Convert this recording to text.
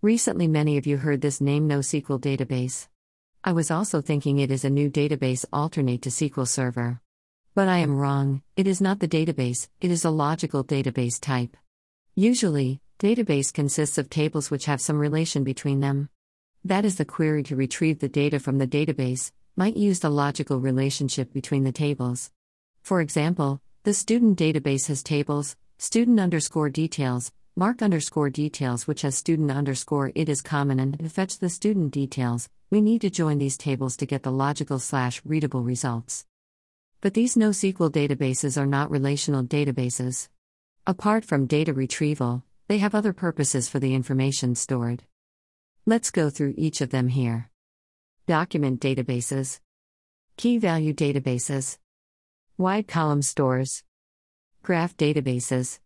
Recently, many of you heard this name NoSQL database. I was also thinking it is a new database alternate to SQL Server. But I am wrong, it is not the database, it is a logical database type. Usually, database consists of tables which have some relation between them. That is the query to retrieve the data from the database, might use the logical relationship between the tables. For example, the student database has tables, student underscore details, mark underscore details which has student underscore it is common and to fetch the student details, we need to join these tables to get the logical slash readable results. But these NoSQL databases are not relational databases. Apart from data retrieval, they have other purposes for the information stored. Let's go through each of them here. Document databases, Key value databases, Wide column stores, Graph databases.